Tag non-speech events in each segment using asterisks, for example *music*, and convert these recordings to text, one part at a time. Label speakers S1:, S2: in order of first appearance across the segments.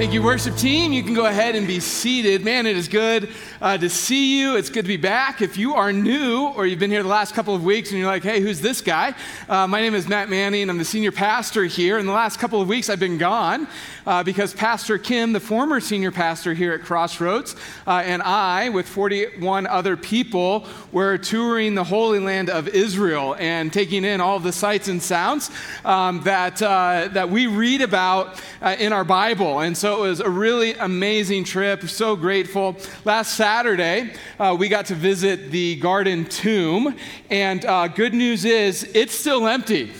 S1: Thank you, worship team. You can go ahead and be seated. Man, it is good uh, to see you. It's good to be back. If you are new or you've been here the last couple of weeks and you're like, hey, who's this guy? Uh, my name is Matt Manning. I'm the senior pastor here. In the last couple of weeks, I've been gone uh, because Pastor Kim, the former senior pastor here at Crossroads, uh, and I, with 41 other people, were touring the Holy Land of Israel and taking in all the sights and sounds um, that, uh, that we read about uh, in our Bible. And so it was a really amazing trip. So grateful. Last Saturday, uh, we got to visit the Garden Tomb, and uh, good news is it's still empty.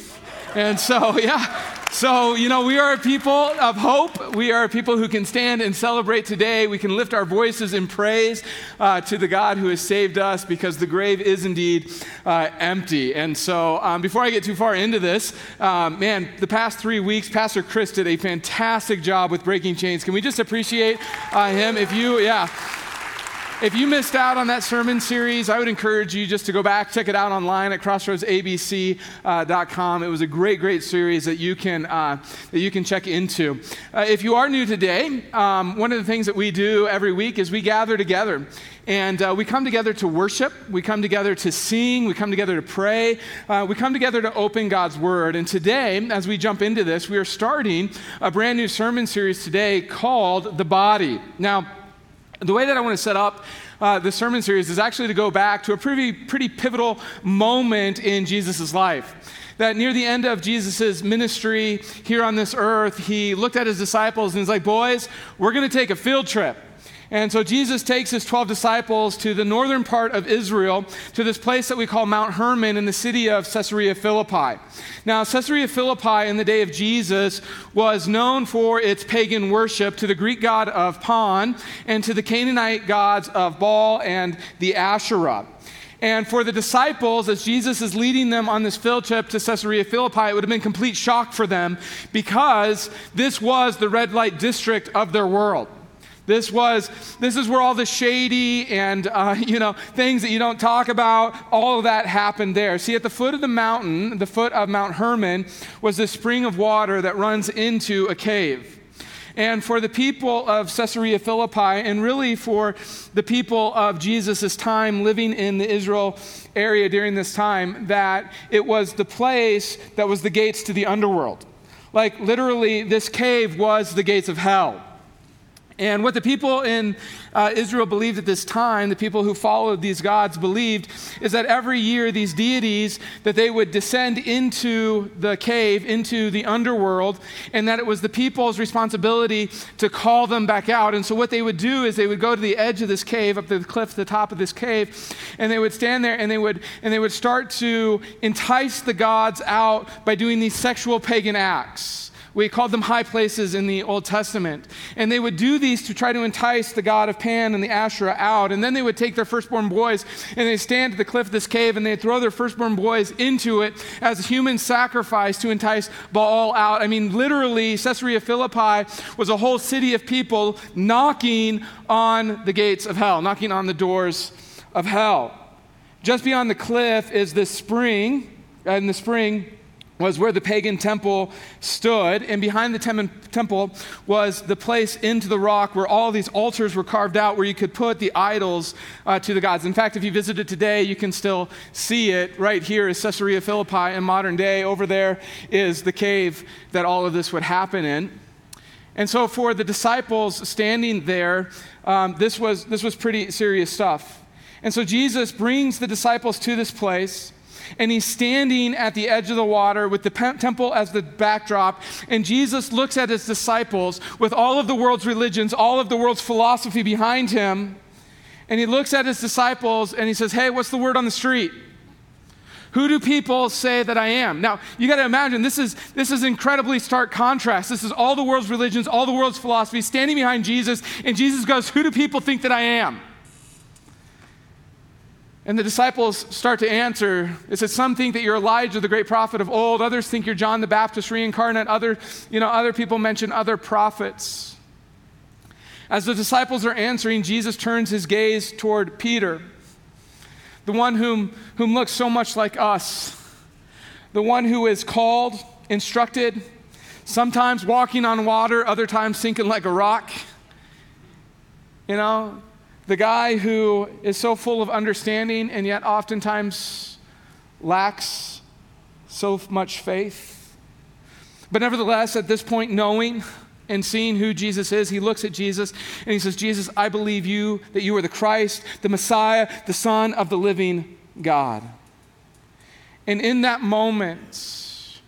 S1: And so, *laughs* yeah. So, you know, we are a people of hope. We are a people who can stand and celebrate today. We can lift our voices in praise uh, to the God who has saved us because the grave is indeed uh, empty. And so, um, before I get too far into this, um, man, the past three weeks, Pastor Chris did a fantastic job with breaking chains. Can we just appreciate uh, him? If you, yeah. If you missed out on that sermon series, I would encourage you just to go back, check it out online at crossroadsabc.com. It was a great, great series that you can, uh, that you can check into. Uh, if you are new today, um, one of the things that we do every week is we gather together. And uh, we come together to worship, we come together to sing, we come together to pray, uh, we come together to open God's Word. And today, as we jump into this, we are starting a brand new sermon series today called The Body. Now, the way that I want to set up uh, the sermon series is actually to go back to a pretty, pretty pivotal moment in Jesus' life. That near the end of Jesus' ministry here on this earth, he looked at his disciples and he's like, Boys, we're going to take a field trip. And so Jesus takes his 12 disciples to the northern part of Israel, to this place that we call Mount Hermon in the city of Caesarea Philippi. Now, Caesarea Philippi in the day of Jesus was known for its pagan worship to the Greek god of Pan and to the Canaanite gods of Baal and the Asherah. And for the disciples, as Jesus is leading them on this field trip to Caesarea Philippi, it would have been complete shock for them because this was the red light district of their world. This was, this is where all the shady and, uh, *laughs* you know, things that you don't talk about, all of that happened there. See, at the foot of the mountain, the foot of Mount Hermon, was this spring of water that runs into a cave. And for the people of Caesarea Philippi, and really for the people of Jesus' time living in the Israel area during this time, that it was the place that was the gates to the underworld. Like, literally, this cave was the gates of hell. And what the people in uh, Israel believed at this time, the people who followed these gods believed, is that every year these deities, that they would descend into the cave, into the underworld, and that it was the people's responsibility to call them back out. And so what they would do is they would go to the edge of this cave, up the cliff, the top of this cave, and they would stand there and they would, and they would start to entice the gods out by doing these sexual pagan acts. We called them high places in the Old Testament. And they would do these to try to entice the god of Pan and the Asherah out. And then they would take their firstborn boys and they'd stand at the cliff of this cave and they'd throw their firstborn boys into it as a human sacrifice to entice Baal out. I mean, literally, Caesarea Philippi was a whole city of people knocking on the gates of hell, knocking on the doors of hell. Just beyond the cliff is this spring, and the spring was where the pagan temple stood, and behind the tem- temple was the place into the rock where all these altars were carved out, where you could put the idols uh, to the gods. In fact, if you visited today, you can still see it. Right here is Caesarea Philippi in modern day. Over there is the cave that all of this would happen in. And so, for the disciples standing there, um, this, was, this was pretty serious stuff. And so, Jesus brings the disciples to this place and he's standing at the edge of the water with the temple as the backdrop. And Jesus looks at his disciples with all of the world's religions, all of the world's philosophy behind him. And he looks at his disciples and he says, Hey, what's the word on the street? Who do people say that I am? Now, you got to imagine this is this is incredibly stark contrast. This is all the world's religions, all the world's philosophy standing behind Jesus, and Jesus goes, "Who do people think that I am?" And the disciples start to answer. It says, Some think that you're Elijah, the great prophet of old. Others think you're John the Baptist reincarnate. Other, you know, other people mention other prophets. As the disciples are answering, Jesus turns his gaze toward Peter, the one whom, whom looks so much like us, the one who is called, instructed, sometimes walking on water, other times sinking like a rock. You know, the guy who is so full of understanding and yet oftentimes lacks so much faith. But nevertheless, at this point, knowing and seeing who Jesus is, he looks at Jesus and he says, Jesus, I believe you that you are the Christ, the Messiah, the Son of the living God. And in that moment,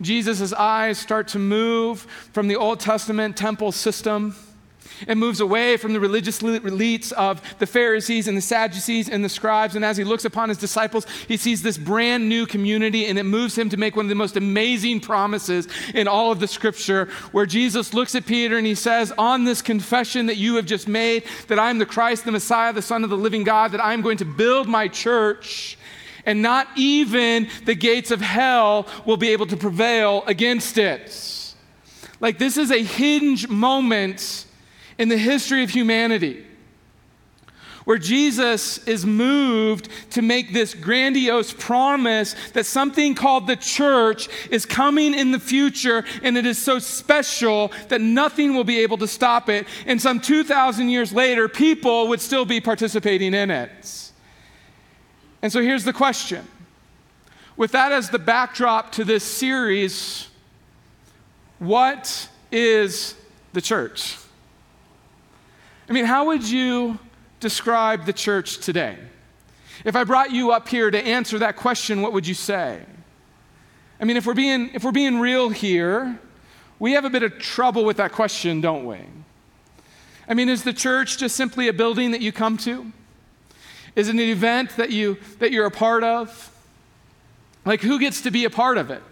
S1: Jesus' eyes start to move from the Old Testament temple system and moves away from the religious elites of the Pharisees and the Sadducees and the scribes. And as he looks upon his disciples, he sees this brand new community, and it moves him to make one of the most amazing promises in all of the scripture, where Jesus looks at Peter and he says, On this confession that you have just made, that I am the Christ, the Messiah, the Son of the living God, that I am going to build my church and not even the gates of hell will be able to prevail against it. Like, this is a hinge moment in the history of humanity where Jesus is moved to make this grandiose promise that something called the church is coming in the future and it is so special that nothing will be able to stop it. And some 2,000 years later, people would still be participating in it. And so here's the question with that as the backdrop to this series, what is the church? I mean, how would you describe the church today? If I brought you up here to answer that question, what would you say? I mean, if we're being, if we're being real here, we have a bit of trouble with that question, don't we? I mean, is the church just simply a building that you come to? Is it an event that, you, that you're a part of? Like, who gets to be a part of it?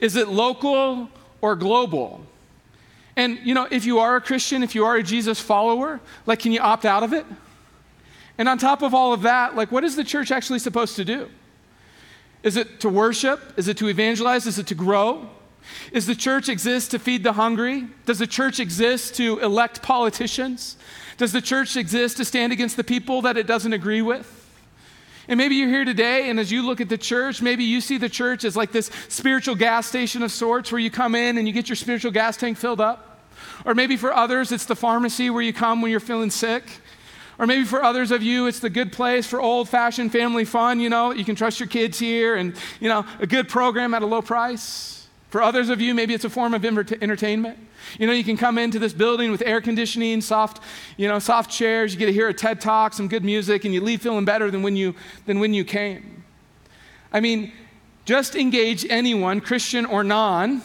S1: Is it local or global? And, you know, if you are a Christian, if you are a Jesus follower, like, can you opt out of it? And on top of all of that, like, what is the church actually supposed to do? Is it to worship? Is it to evangelize? Is it to grow? Is the church exist to feed the hungry? Does the church exist to elect politicians? Does the church exist to stand against the people that it doesn't agree with? And maybe you're here today, and as you look at the church, maybe you see the church as like this spiritual gas station of sorts where you come in and you get your spiritual gas tank filled up. Or maybe for others, it's the pharmacy where you come when you're feeling sick. Or maybe for others of you, it's the good place for old fashioned family fun. You know, you can trust your kids here and, you know, a good program at a low price. For others of you, maybe it's a form of entertainment. You know, you can come into this building with air conditioning, soft, you know, soft chairs, you get to hear a TED talk, some good music, and you leave feeling better than when you, than when you came. I mean, just engage anyone, Christian or non,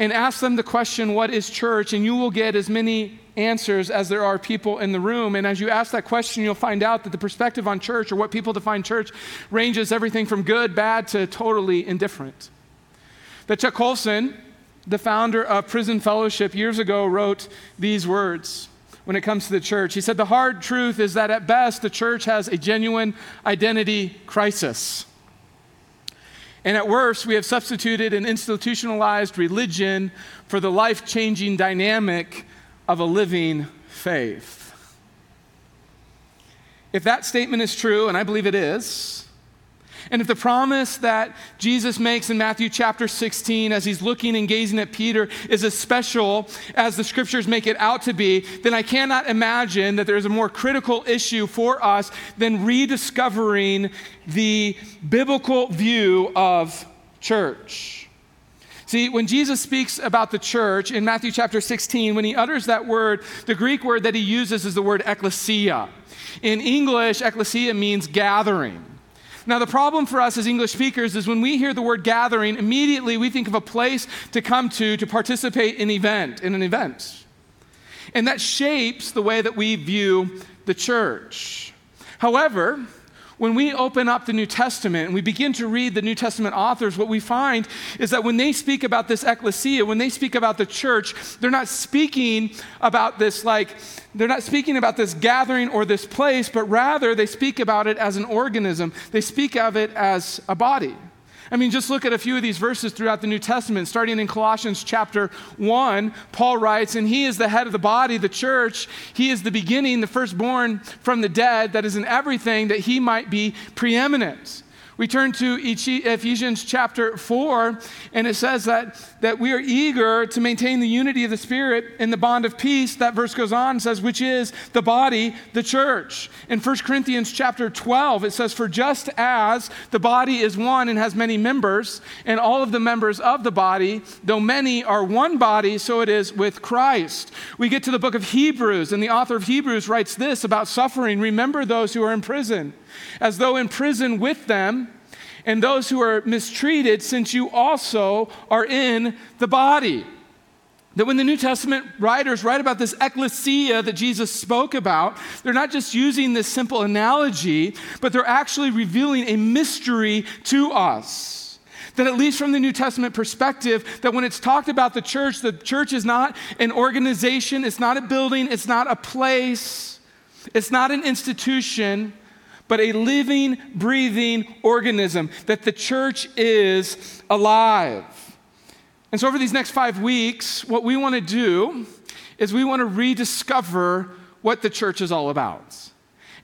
S1: and ask them the question, What is church? And you will get as many answers as there are people in the room. And as you ask that question, you'll find out that the perspective on church or what people define church ranges everything from good, bad, to totally indifferent. That Chuck Colson, the founder of Prison Fellowship, years ago wrote these words when it comes to the church. He said, The hard truth is that at best, the church has a genuine identity crisis. And at worst, we have substituted an institutionalized religion for the life changing dynamic of a living faith. If that statement is true, and I believe it is, and if the promise that Jesus makes in Matthew chapter 16 as he's looking and gazing at Peter is as special as the scriptures make it out to be, then I cannot imagine that there's a more critical issue for us than rediscovering the biblical view of church. See, when Jesus speaks about the church in Matthew chapter 16, when he utters that word, the Greek word that he uses is the word ecclesia. In English, ecclesia means gathering. Now, the problem for us as English speakers is when we hear the word gathering, immediately we think of a place to come to to participate in an event, in an event. And that shapes the way that we view the church. However, when we open up the New Testament and we begin to read the New Testament authors, what we find is that when they speak about this ecclesia, when they speak about the church, they're not speaking about this like, they're not speaking about this gathering or this place, but rather they speak about it as an organism. They speak of it as a body. I mean, just look at a few of these verses throughout the New Testament. Starting in Colossians chapter 1, Paul writes, And he is the head of the body, the church. He is the beginning, the firstborn from the dead, that is in everything, that he might be preeminent. We turn to Ephesians chapter 4, and it says that, that we are eager to maintain the unity of the Spirit in the bond of peace. That verse goes on and says, which is the body, the church. In 1 Corinthians chapter 12, it says, For just as the body is one and has many members, and all of the members of the body, though many are one body, so it is with Christ. We get to the book of Hebrews, and the author of Hebrews writes this about suffering Remember those who are in prison as though in prison with them, and those who are mistreated, since you also are in the body. That when the New Testament writers write about this ecclesia that Jesus spoke about, they're not just using this simple analogy, but they're actually revealing a mystery to us. That at least from the New Testament perspective, that when it's talked about the church, the church is not an organization, it's not a building, it's not a place, it's not an institution, but a living, breathing organism, that the church is alive. And so, over these next five weeks, what we want to do is we want to rediscover what the church is all about.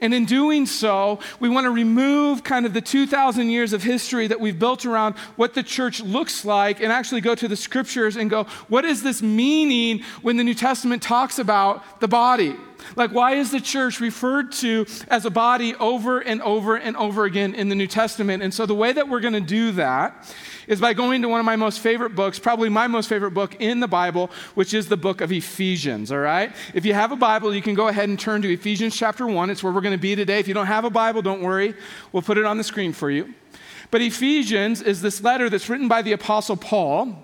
S1: And in doing so, we want to remove kind of the 2,000 years of history that we've built around what the church looks like and actually go to the scriptures and go, what is this meaning when the New Testament talks about the body? Like, why is the church referred to as a body over and over and over again in the New Testament? And so, the way that we're going to do that is by going to one of my most favorite books, probably my most favorite book in the Bible, which is the book of Ephesians, all right? If you have a Bible, you can go ahead and turn to Ephesians chapter 1. It's where we're going to be today. If you don't have a Bible, don't worry, we'll put it on the screen for you. But Ephesians is this letter that's written by the Apostle Paul,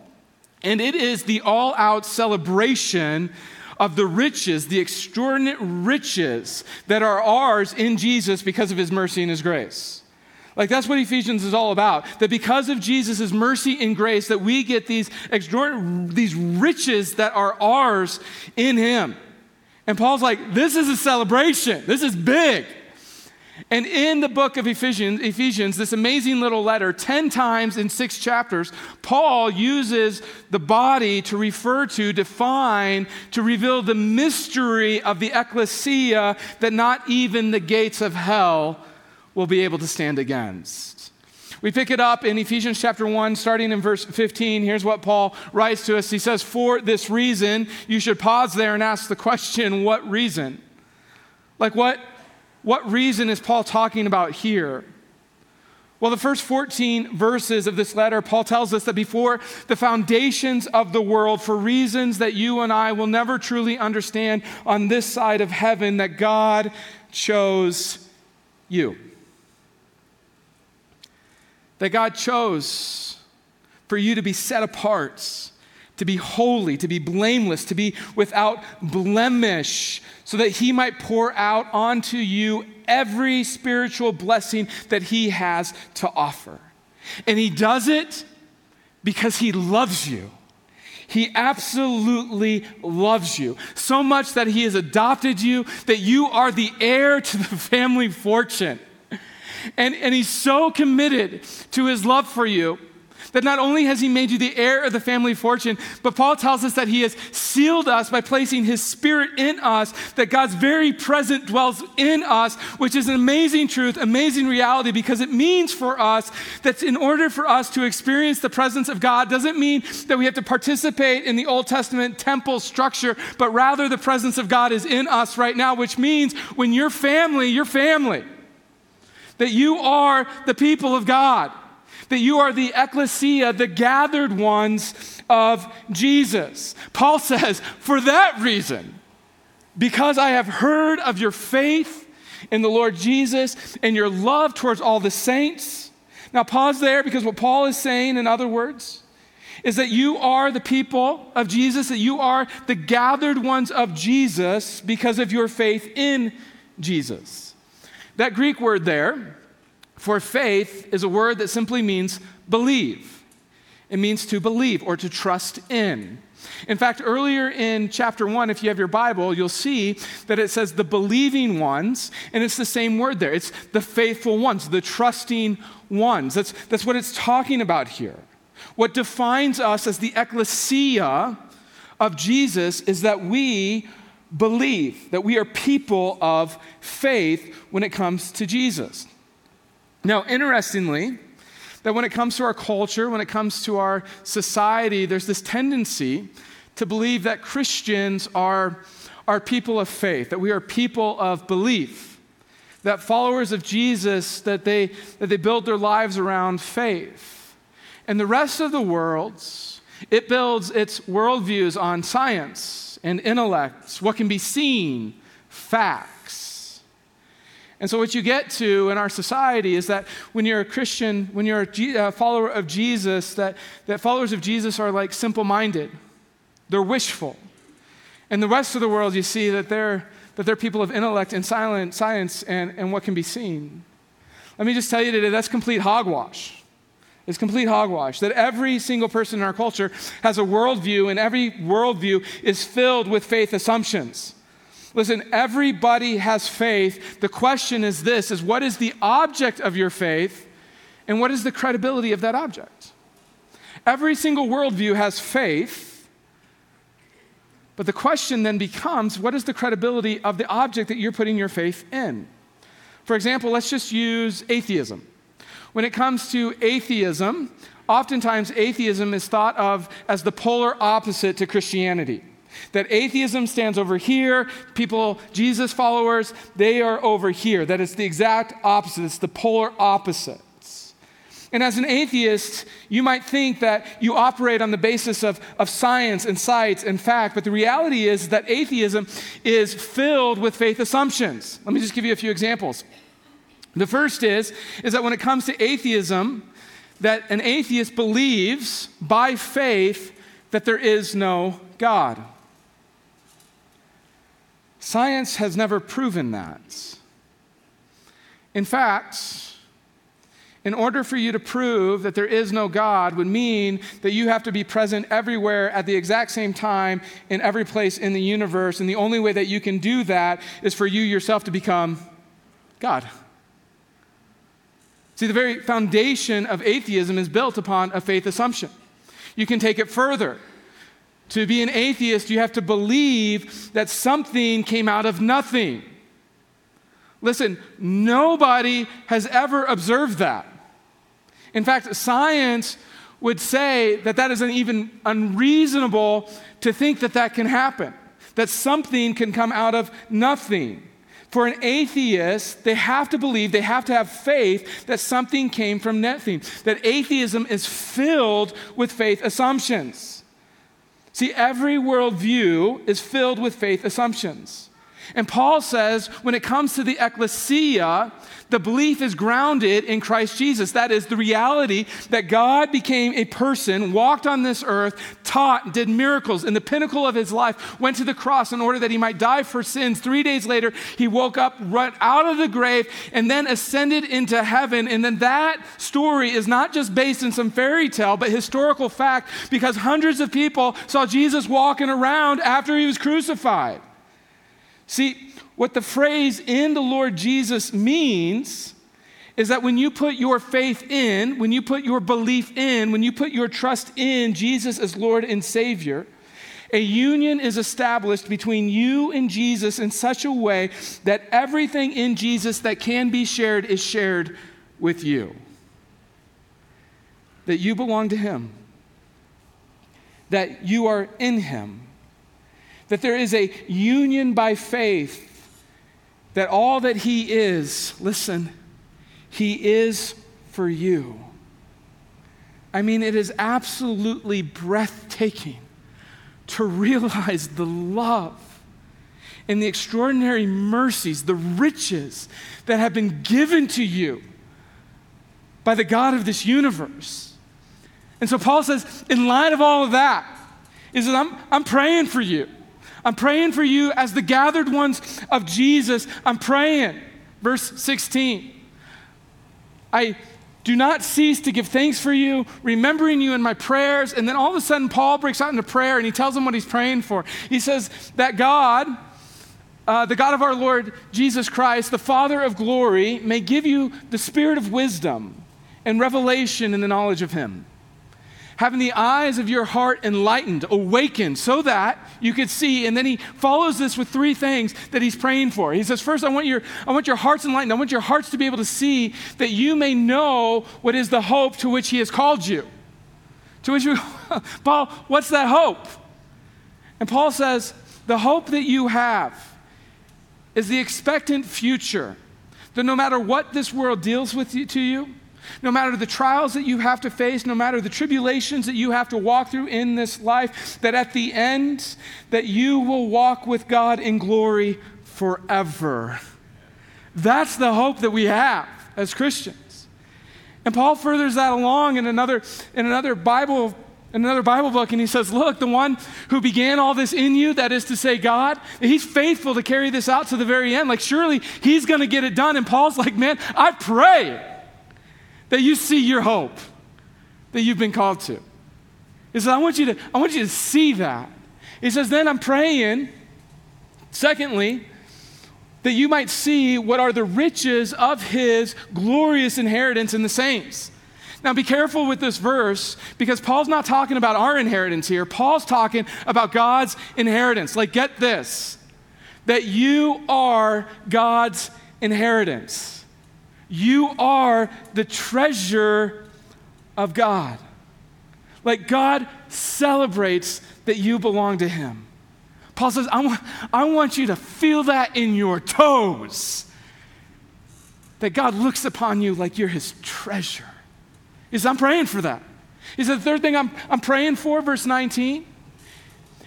S1: and it is the all out celebration of the riches, the extraordinary riches that are ours in Jesus because of his mercy and his grace. Like that's what Ephesians is all about. That because of Jesus' mercy and grace, that we get these extraordinary, these riches that are ours in him. And Paul's like, this is a celebration. This is big. And in the book of Ephesians, Ephesians, this amazing little letter, 10 times in six chapters, Paul uses the body to refer to, define, to reveal the mystery of the ecclesia that not even the gates of hell will be able to stand against. We pick it up in Ephesians chapter 1, starting in verse 15. Here's what Paul writes to us. He says, For this reason, you should pause there and ask the question, What reason? Like, what what reason is Paul talking about here? Well, the first 14 verses of this letter, Paul tells us that before the foundations of the world, for reasons that you and I will never truly understand on this side of heaven, that God chose you. That God chose for you to be set apart to be holy, to be blameless, to be without blemish, so that he might pour out onto you every spiritual blessing that he has to offer. And he does it because he loves you. He absolutely loves you. So much that he has adopted you, that you are the heir to the family fortune. And, and he's so committed to his love for you that not only has he made you the heir of the family fortune, but Paul tells us that he has sealed us by placing his spirit in us, that God's very presence dwells in us, which is an amazing truth, amazing reality, because it means for us that in order for us to experience the presence of God, doesn't mean that we have to participate in the Old Testament temple structure, but rather the presence of God is in us right now, which means when you're family, you're family. That you are the people of God that you are the ecclesia, the gathered ones of Jesus. Paul *laughs* says, for that reason, because I have heard of your faith in the Lord Jesus and your love towards all the saints. Now, pause there because what Paul is saying, in other words, is that you are the people of Jesus, that you are the gathered ones of Jesus because of your faith in Jesus. That Greek word there, for faith is a word that simply means believe. It means to believe or to trust in. In fact, earlier in chapter one, if you have your Bible, you'll see that it says the believing ones, and it's the same word there. It's the faithful ones, the trusting ones. That's, that's what it's talking about here. What defines us as the ecclesia of Jesus is that we believe, that we are people of faith when it comes to Jesus. Now, interestingly, that when it comes to our culture, when it comes to our society, there's this tendency to believe that Christians are, are people of faith, that we are people of belief, that followers of Jesus, that they, that they build their lives around faith. And the rest of the world, it builds its worldviews on science and intellects, what can be seen, facts. And so, what you get to in our society is that when you're a Christian, when you're a uh, follower of Jesus, that, that followers of Jesus are like simple minded, they're wishful. And the rest of the world, you see that they're, that they're people of intellect and silent, science and, and what can be seen. Let me just tell you today that's complete hogwash. It's complete hogwash. That every single person in our culture has a worldview, and every worldview is filled with faith assumptions. Listen, everybody has faith. The question is this is what is the object of your faith and what is the credibility of that object? Every single worldview has faith. But the question then becomes what is the credibility of the object that you're putting your faith in? For example, let's just use atheism. When it comes to atheism, oftentimes atheism is thought of as the polar opposite to Christianity. That atheism stands over here, people, Jesus followers, they are over here. That it's the exact opposite, it's the polar opposites. And as an atheist, you might think that you operate on the basis of, of science and sight and fact, but the reality is that atheism is filled with faith assumptions. Let me just give you a few examples. The first is, is that when it comes to atheism, that an atheist believes by faith that there is no God. Science has never proven that. In fact, in order for you to prove that there is no God would mean that you have to be present everywhere at the exact same time in every place in the universe. And the only way that you can do that is for you yourself to become God. See, the very foundation of atheism is built upon a faith assumption. You can take it further. To be an atheist, you have to believe that something came out of nothing. Listen, nobody has ever observed that. In fact, science would say that that is even unreasonable to think that that can happen, that something can come out of nothing. For an atheist, they have to believe, they have to have faith that something came from nothing, that atheism is filled with faith assumptions. See, every worldview is filled with faith assumptions. And Paul says when it comes to the ecclesia, the belief is grounded in Christ Jesus. That is the reality that God became a person, walked on this earth, taught, did miracles in the pinnacle of his life, went to the cross in order that he might die for sins. Three days later, he woke up, right out of the grave, and then ascended into heaven. And then that story is not just based in some fairy tale, but historical fact because hundreds of people saw Jesus walking around after he was crucified. See, what the phrase in the Lord Jesus means is that when you put your faith in, when you put your belief in, when you put your trust in Jesus as Lord and Savior, a union is established between you and Jesus in such a way that everything in Jesus that can be shared is shared with you. That you belong to Him, that you are in Him, that there is a union by faith that all that He is, listen, He is for you. I mean, it is absolutely breathtaking to realize the love and the extraordinary mercies, the riches that have been given to you by the God of this universe. And so Paul says, in light of all of that, is that I'm, I'm praying for you. I'm praying for you as the gathered ones of Jesus. I'm praying. Verse 16. I do not cease to give thanks for you, remembering you in my prayers. And then all of a sudden, Paul breaks out into prayer and he tells them what he's praying for. He says that God, uh, the God of our Lord Jesus Christ, the Father of glory, may give you the spirit of wisdom and revelation in the knowledge of him having the eyes of your heart enlightened, awakened, so that you could see. And then he follows this with three things that he's praying for. He says, First, I want your, I want your hearts enlightened. I want your hearts to be able to see that you may know what is the hope to which he has called you. To which you, *laughs* Paul, what's that hope? And Paul says, The hope that you have is the expectant future that no matter what this world deals with you, to you, no matter the trials that you have to face, no matter the tribulations that you have to walk through in this life, that at the end that you will walk with God in glory forever. That's the hope that we have as Christians. And Paul furthers that along in another, in another Bible in another Bible book, and he says, Look, the one who began all this in you, that is to say, God, he's faithful to carry this out to the very end. Like, surely he's going to get it done. And Paul's like, Man, I pray that you see your hope that you've been called to. He says, I want you to, I want you to see that. He says, then I'm praying, secondly, that you might see what are the riches of his glorious inheritance in the saints. Now, be careful with this verse because Paul's not talking about our inheritance here. Paul's talking about God's inheritance. Like, get this that you are God's inheritance. You are the treasure of God. Like God celebrates that you belong to Him. Paul says, I want, I want you to feel that in your toes. That God looks upon you like you're His treasure. He says, I'm praying for that. He said, the third thing I'm, I'm praying for, verse 19,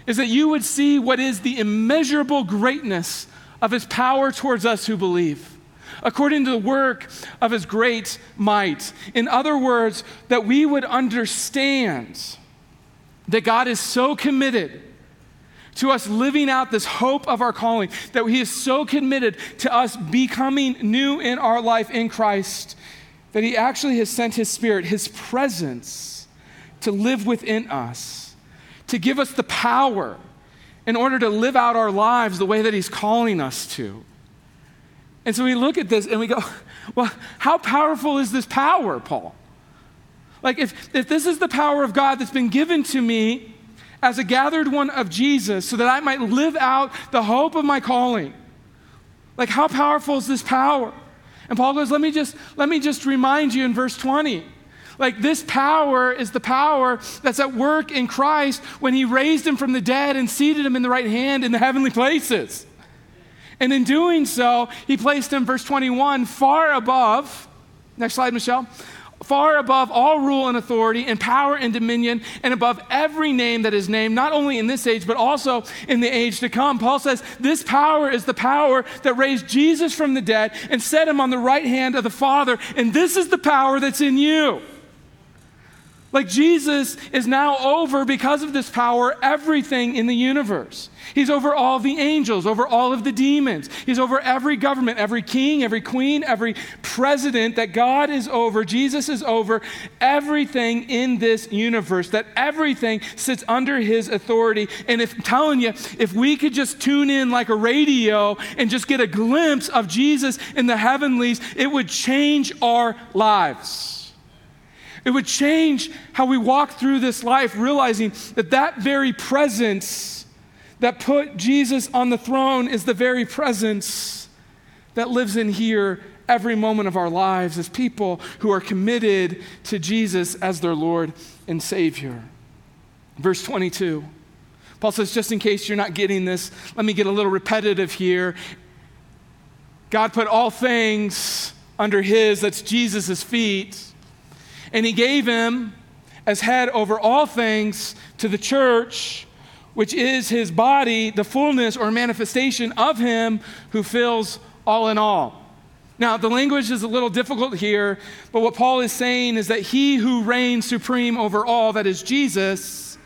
S1: is that you would see what is the immeasurable greatness of His power towards us who believe according to the work of his great might. In other words, that we would understand that God is so committed to us living out this hope of our calling, that He is so committed to us becoming new in our life in Christ, that He actually has sent His Spirit, His presence, to live within us, to give us the power in order to live out our lives the way that He's calling us to. And so we look at this and we go, *laughs* well, how powerful is this power, Paul? Like, if, if this is the power of God that's been given to me as a gathered one of Jesus so that I might live out the hope of my calling, like, how powerful is this power? And Paul goes, let me just, let me just remind you in verse 20. Like, this power is the power that's at work in Christ when he raised him from the dead and seated him in the right hand in the heavenly places. And in doing so, he placed him, verse 21, far above, next slide, Michelle, far above all rule and authority and power and dominion and above every name that is named, not only in this age, but also in the age to come. Paul says this power is the power that raised Jesus from the dead and set him on the right hand of the Father. And this is the power that's in you. Like Jesus is now over, because of this power, everything in the universe. He's over all the angels, over all of the demons. He's over every government, every king, every queen, every president that God is over. Jesus is over everything in this universe, that everything sits under his authority. And if I'm telling you, if we could just tune in like a radio and just get a glimpse of Jesus in the heavenlies, it would change our lives. It would change how we walk through this life, realizing that that very presence that put Jesus on the throne is the very presence that lives in here every moment of our lives as people who are committed to Jesus as their Lord and Savior. Verse 22. Paul says, just in case you're not getting this, let me get a little repetitive here. God put all things under his, that's Jesus' feet and he gave him as head over all things to the church, which is his body, the fullness or manifestation of him who fills all in all. Now, the language is a little difficult here, but what Paul is saying is that he who reigns supreme over all, that is Jesus,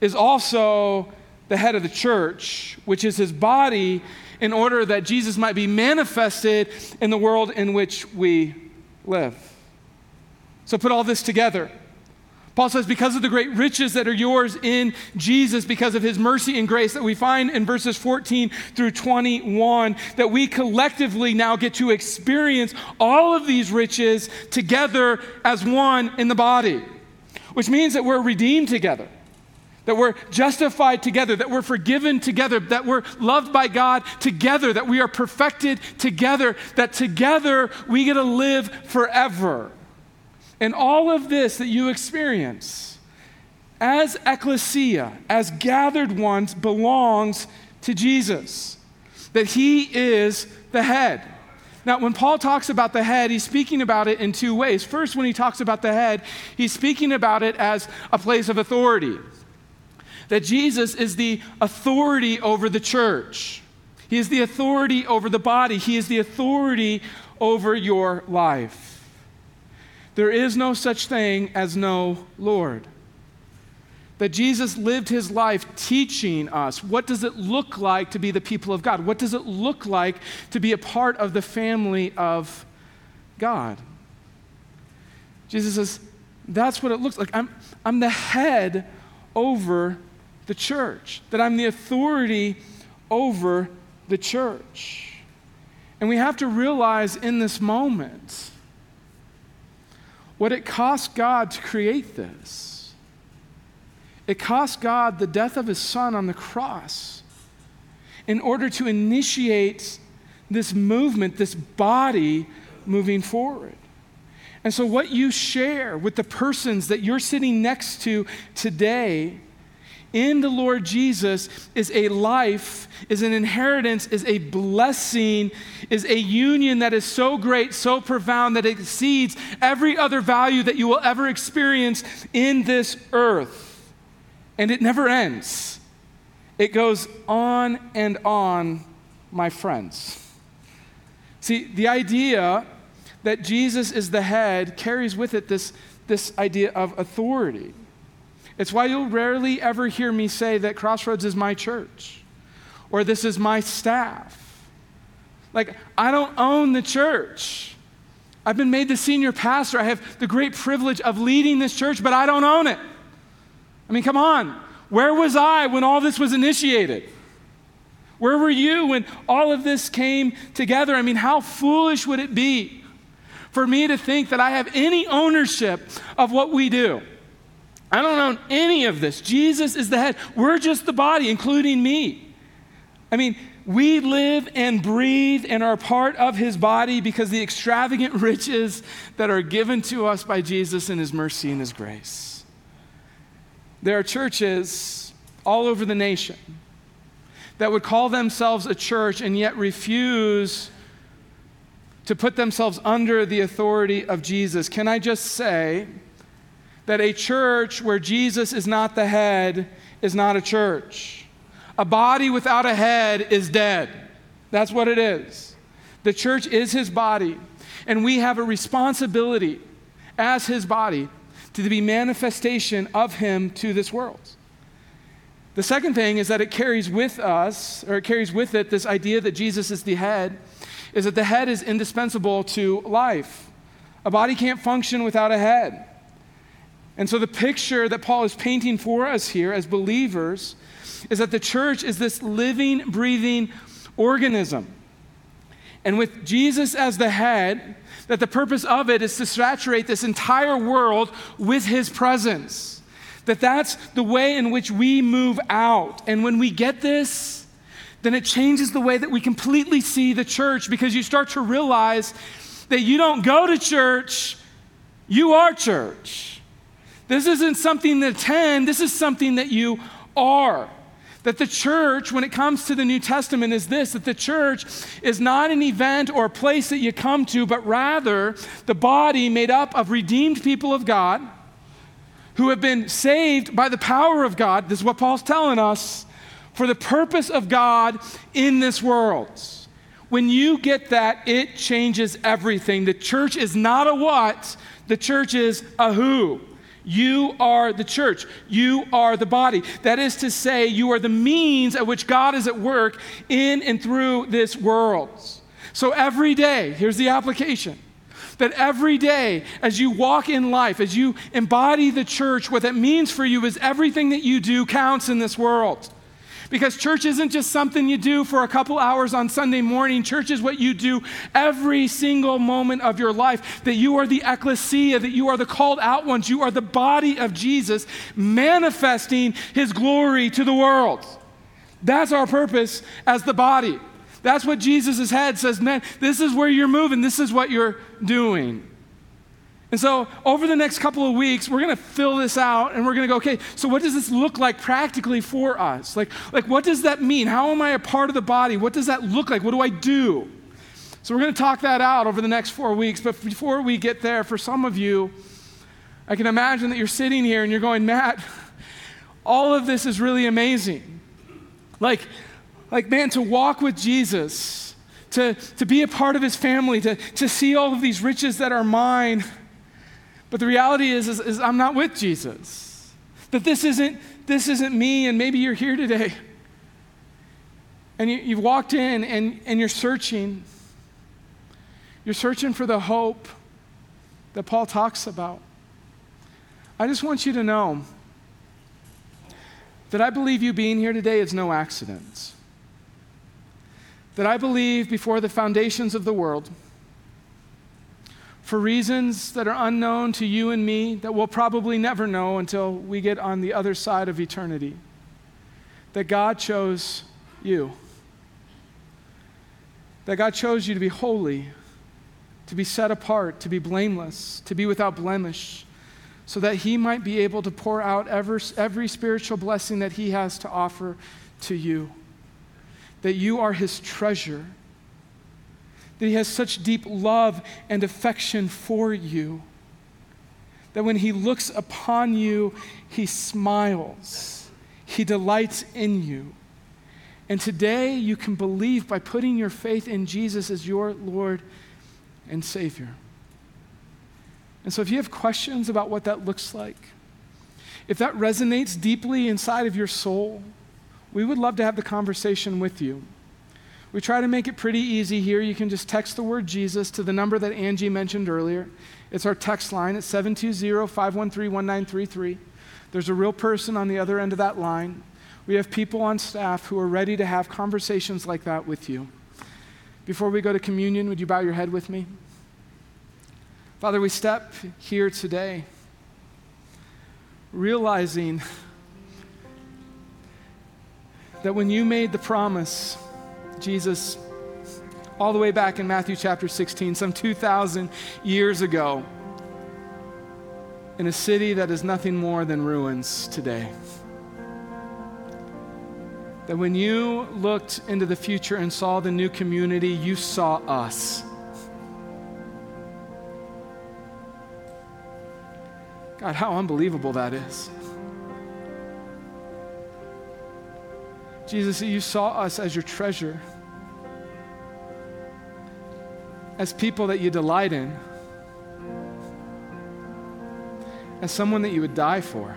S1: is also the head of the church, which is his body, in order that Jesus might be manifested in the world in which we live. So put all this together. Paul says, because of the great riches that are yours in Jesus, because of his mercy and grace that we find in verses 14 through 21, that we collectively now get to experience all of these riches together as one in the body. which means that we're redeemed together, that we're justified together, that we're forgiven together, that we're loved by God together, that we are perfected together, that together we get to live forever. And all of this that you experience as ecclesia, as gathered ones, belongs to Jesus, that he is the head. Now, when Paul talks about the head, he's speaking about it in two ways. First, when he talks about the head, he's speaking about it as a place of authority. That Jesus is the authority over the church, he is the authority over the body, he is the authority over your life. There is no such thing as no Lord that Jesus lived his life teaching us what does it look like to be the people of God? What does it look like to be a part of the family of God? Jesus says, that's what it looks like. I'm, I'm the head over the church, that I'm the authority over the church. And we have to realize in this moment what it cost God to create this. It cost God the death of his son on the cross in order to initiate this movement, this body moving forward. And so, what you share with the persons that you're sitting next to today in the Lord Jesus is a life, is an inheritance, is a blessing, is a union that is so great, so profound that it exceeds every other value that you will ever experience in this earth. And it never ends. It goes on and on, my friends. See, the idea that Jesus is the head carries with it this, this idea of authority. It's why you'll rarely ever hear me say that Crossroads is my church or this is my staff. Like, I don't own the church. I've been made the senior pastor. I have the great privilege of leading this church, but I don't own it. I mean, come on. Where was I when all this was initiated? Where were you when all of this came together? I mean, how foolish would it be for me to think that I have any ownership of what we do? I don't own any of this. Jesus is the head. We're just the body, including me. I mean, we live and breathe and are part of his body because the extravagant *laughs* riches that are given to us by Jesus and his mercy and his grace. There are churches all over the nation that would call themselves a church and yet refuse to put themselves under the authority of Jesus. Can I just say that a church where Jesus is not the head is not a church? A body without a head is dead. That's what it is. The church is his body, and we have a responsibility as his body to be manifestation of him to this world. The second thing is that it carries with us, or it carries with it this idea that Jesus is the head, is that the head is indispensable to life. A body can't function without a head. And so the picture that Paul is painting for us here as believers is that the church is this living, breathing organism. And with Jesus as the head, that the purpose of it is to saturate this entire world with his presence. That that's the way in which we move out. And when we get this, then it changes the way that we completely see the church because you start to realize that you don't go to church, you are church. This isn't something to attend, this is something that you are. That the church, when it comes to the New Testament, is this that the church is not an event or a place that you come to, but rather the body made up of redeemed people of God who have been saved by the power of God. This is what Paul's telling us for the purpose of God in this world. When you get that, it changes everything. The church is not a what, the church is a who. You are the church. You are the body. That is to say, you are the means at which God is at work in and through this world. So every day, here's the application that every day, as you walk in life, as you embody the church, what that means for you is everything that you do counts in this world. Because church isn't just something you do for a couple hours on Sunday morning. Church is what you do every single moment of your life. That you are the ecclesia, that you are the called out ones, you are the body of Jesus manifesting his glory to the world. That's our purpose as the body. That's what Jesus' head says, man, this is where you're moving, this is what you're doing. And so, over the next couple of weeks, we're going to fill this out and we're going to go, okay, so what does this look like practically for us? Like, like, what does that mean? How am I a part of the body? What does that look like? What do I do? So, we're going to talk that out over the next four weeks. But before we get there, for some of you, I can imagine that you're sitting here and you're going, Matt, all of this is really amazing. Like, like man, to walk with Jesus, to, to be a part of his family, to, to see all of these riches that are mine but the reality is, is, is I'm not with Jesus. That this isn't, this isn't me, and maybe you're here today. And you, you've walked in and, and you're searching. You're searching for the hope that Paul talks about. I just want you to know that I believe you being here today is no accident. That I believe before the foundations of the world, for reasons that are unknown to you and me, that we'll probably never know until we get on the other side of eternity. That God chose you. That God chose you to be holy, to be set apart, to be blameless, to be without blemish, so that He might be able to pour out every, every spiritual blessing that He has to offer to you. That you are His treasure that He has such deep love and affection for you that when He looks upon you, He smiles, He delights in you. And today you can believe by putting your faith in Jesus as your Lord and Savior. And so if you have questions about what that looks like, if that resonates deeply inside of your soul, we would love to have the conversation with you. We try to make it pretty easy here. You can just text the word Jesus to the number that Angie mentioned earlier. It's our text line. It's 720 513 1933. There's a real person on the other end of that line. We have people on staff who are ready to have conversations like that with you. Before we go to communion, would you bow your head with me? Father, we step here today realizing that when you made the promise, Jesus all the way back in Matthew chapter 16, some 2,000 years ago, in a city that is nothing more than ruins today. That when you looked into the future and saw the new community, you saw us. God, how unbelievable that is. Jesus, you saw us as your treasure as people that you delight in, as someone that you would die for,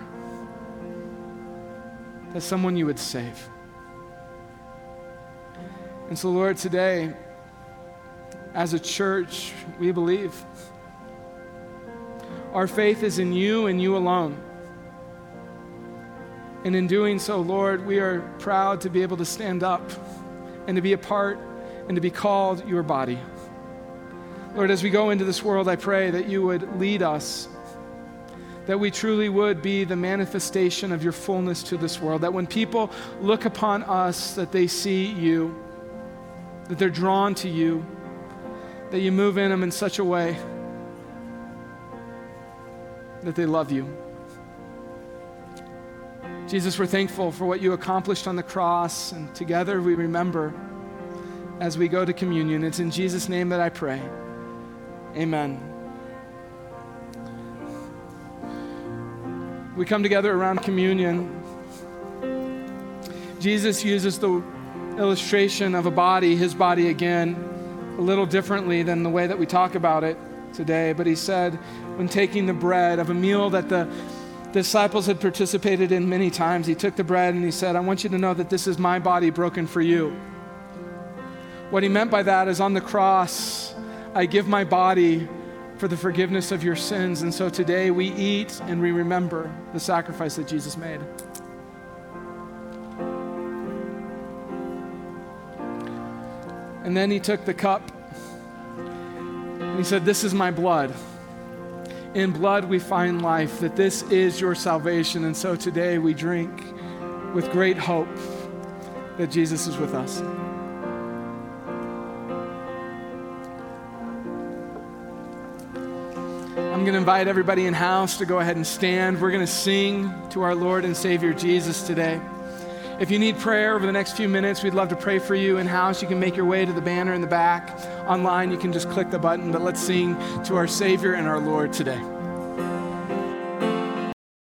S1: as someone you would save. And so, Lord, today, as a church, we believe our faith is in you and you alone. And in doing so, Lord, we are proud to be able to stand up and to be a part and to be called your body. Lord, as we go into this world, I pray that you would lead us, that we truly would be the manifestation of your fullness to this world, that when people look upon us, that they see you, that they're drawn to you, that you move in them in such a way that they love you. Jesus, we're thankful for what you accomplished on the cross, and together we remember as we go to communion. It's in Jesus' name that I pray. Amen. We come together around communion. Jesus uses the illustration of a body, his body again, a little differently than the way that we talk about it today. But he said, when taking the bread of a meal that the disciples had participated in many times, he took the bread and he said, I want you to know that this is my body broken for you. What he meant by that is on the cross, I give my body for the forgiveness of your sins. And so today we eat and we remember the sacrifice that Jesus made. And then he took the cup and he said, This is my blood. In blood we find life, that this is your salvation. And so today we drink with great hope that Jesus is with us. Going to invite everybody in house to go ahead and stand. We're going to sing to our Lord and Savior Jesus today. If you need prayer over the next few minutes, we'd love to pray for you in house. You can make your way to the banner in the back. Online, you can just click the button. But let's sing to our Savior and our Lord today.